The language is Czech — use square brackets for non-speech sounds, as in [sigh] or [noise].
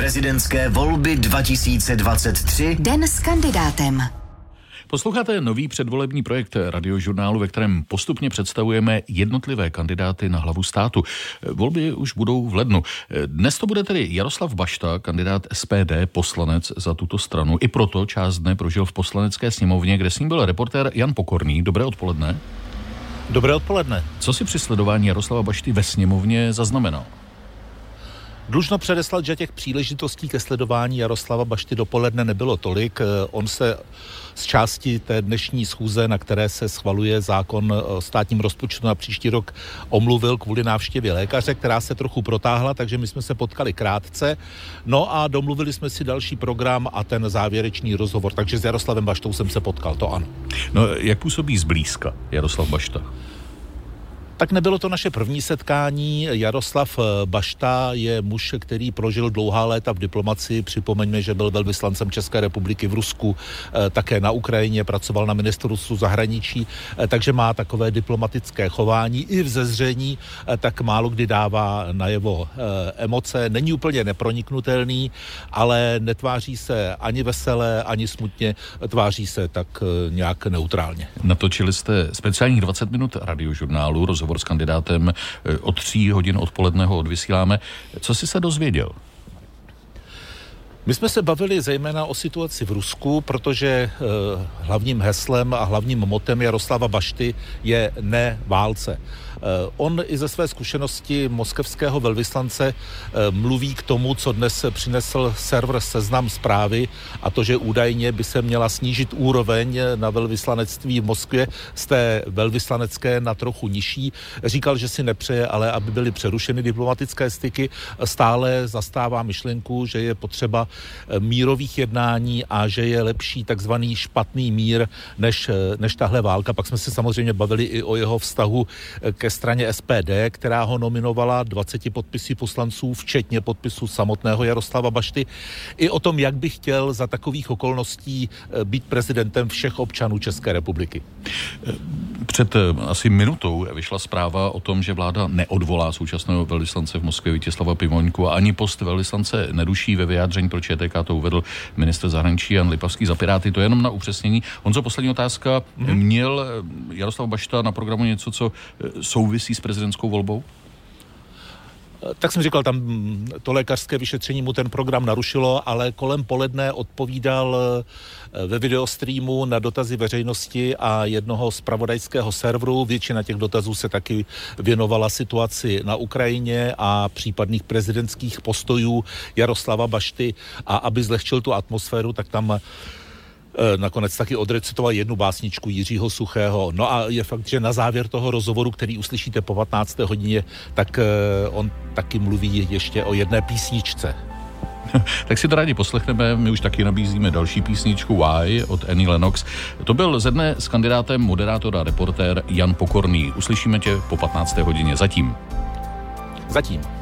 Prezidentské volby 2023. Den s kandidátem. Posloucháte nový předvolební projekt radiožurnálu, ve kterém postupně představujeme jednotlivé kandidáty na hlavu státu. Volby už budou v lednu. Dnes to bude tedy Jaroslav Bašta, kandidát SPD, poslanec za tuto stranu. I proto část dne prožil v poslanecké sněmovně, kde s ním byl reportér Jan Pokorný. Dobré odpoledne. Dobré odpoledne. Co si při sledování Jaroslava Bašty ve sněmovně zaznamenal? Dlužno předeslat, že těch příležitostí ke sledování Jaroslava Bašty dopoledne nebylo tolik. On se z části té dnešní schůze, na které se schvaluje zákon o státním rozpočtu na příští rok, omluvil kvůli návštěvě lékaře, která se trochu protáhla, takže my jsme se potkali krátce. No a domluvili jsme si další program a ten závěrečný rozhovor. Takže s Jaroslavem Baštou jsem se potkal, to ano. No, jak působí zblízka Jaroslav Bašta? Tak nebylo to naše první setkání. Jaroslav eh, Bašta je muž, který prožil dlouhá léta v diplomaci. Připomeňme, že byl velvyslancem České republiky v Rusku, eh, také na Ukrajině, pracoval na ministerstvu zahraničí, eh, takže má takové diplomatické chování i v zezření, tak málo kdy dává najevo emoce. Není úplně neproniknutelný, ale netváří se ani veselé, ani smutně, tváří se tak nějak neutrálně. Natočili jste speciálních 20 minut radiožurnálu, rozhovor rozhovor s kandidátem eh, od tří hodin odpoledného odvysíláme. Co jsi se dozvěděl? My jsme se bavili zejména o situaci v Rusku, protože e, hlavním heslem a hlavním motem Jaroslava Bašty je ne válce. Eh, on i ze své zkušenosti moskevského velvyslance eh, mluví k tomu, co dnes přinesl server Seznam zprávy a to, že údajně by se měla snížit úroveň na velvyslanectví v Moskvě z té velvyslanecké na trochu nižší. Říkal, že si nepřeje, ale aby byly přerušeny diplomatické styky. Stále zastává myšlenku, že je potřeba eh, mírových jednání a že je lepší takzvaný špatný mír než, než tahle válka. Pak jsme se samozřejmě bavili i o jeho vztahu ke straně SPD, která ho nominovala 20 podpisy poslanců, včetně podpisu samotného Jaroslava Bašty, i o tom, jak by chtěl za takových okolností eh, být prezidentem všech občanů České republiky. Před eh, asi minutou vyšla zpráva o tom, že vláda neodvolá současného velvyslance v Moskvě Vítězslava Pimoňku a ani post velvyslance neduší ve vyjádření pro ČTK, to uvedl minister zahraničí Jan Lipavský za Piráty. To je jenom na upřesnění. Honzo, poslední otázka. Mm-hmm. Měl eh, Jaroslav Bašta na programu něco, co souvisí s prezidentskou volbou? Tak jsem říkal, tam to lékařské vyšetření mu ten program narušilo, ale kolem poledne odpovídal eh, ve videostreamu na dotazy veřejnosti a jednoho z pravodajského serveru. Většina těch dotazů se taky věnovala situaci na Ukrajině a případných prezidentských postojů Jaroslava Bašty a aby zlehčil tu atmosféru, tak tam nakonec taky odrecitoval jednu básničku Jiřího Suchého. No a je fakt, že na závěr toho rozhovoru, který uslyšíte po 15. hodině, tak eh, on taky mluví ještě o jedné písničce. [laughs] tak si to rádi poslechneme, my už taky nabízíme další písničku Why od Annie Lennox. To byl ze dne s kandidátem moderátor a reportér Jan Pokorný. Uslyšíme tě po 15. hodině. Zatím. Zatím.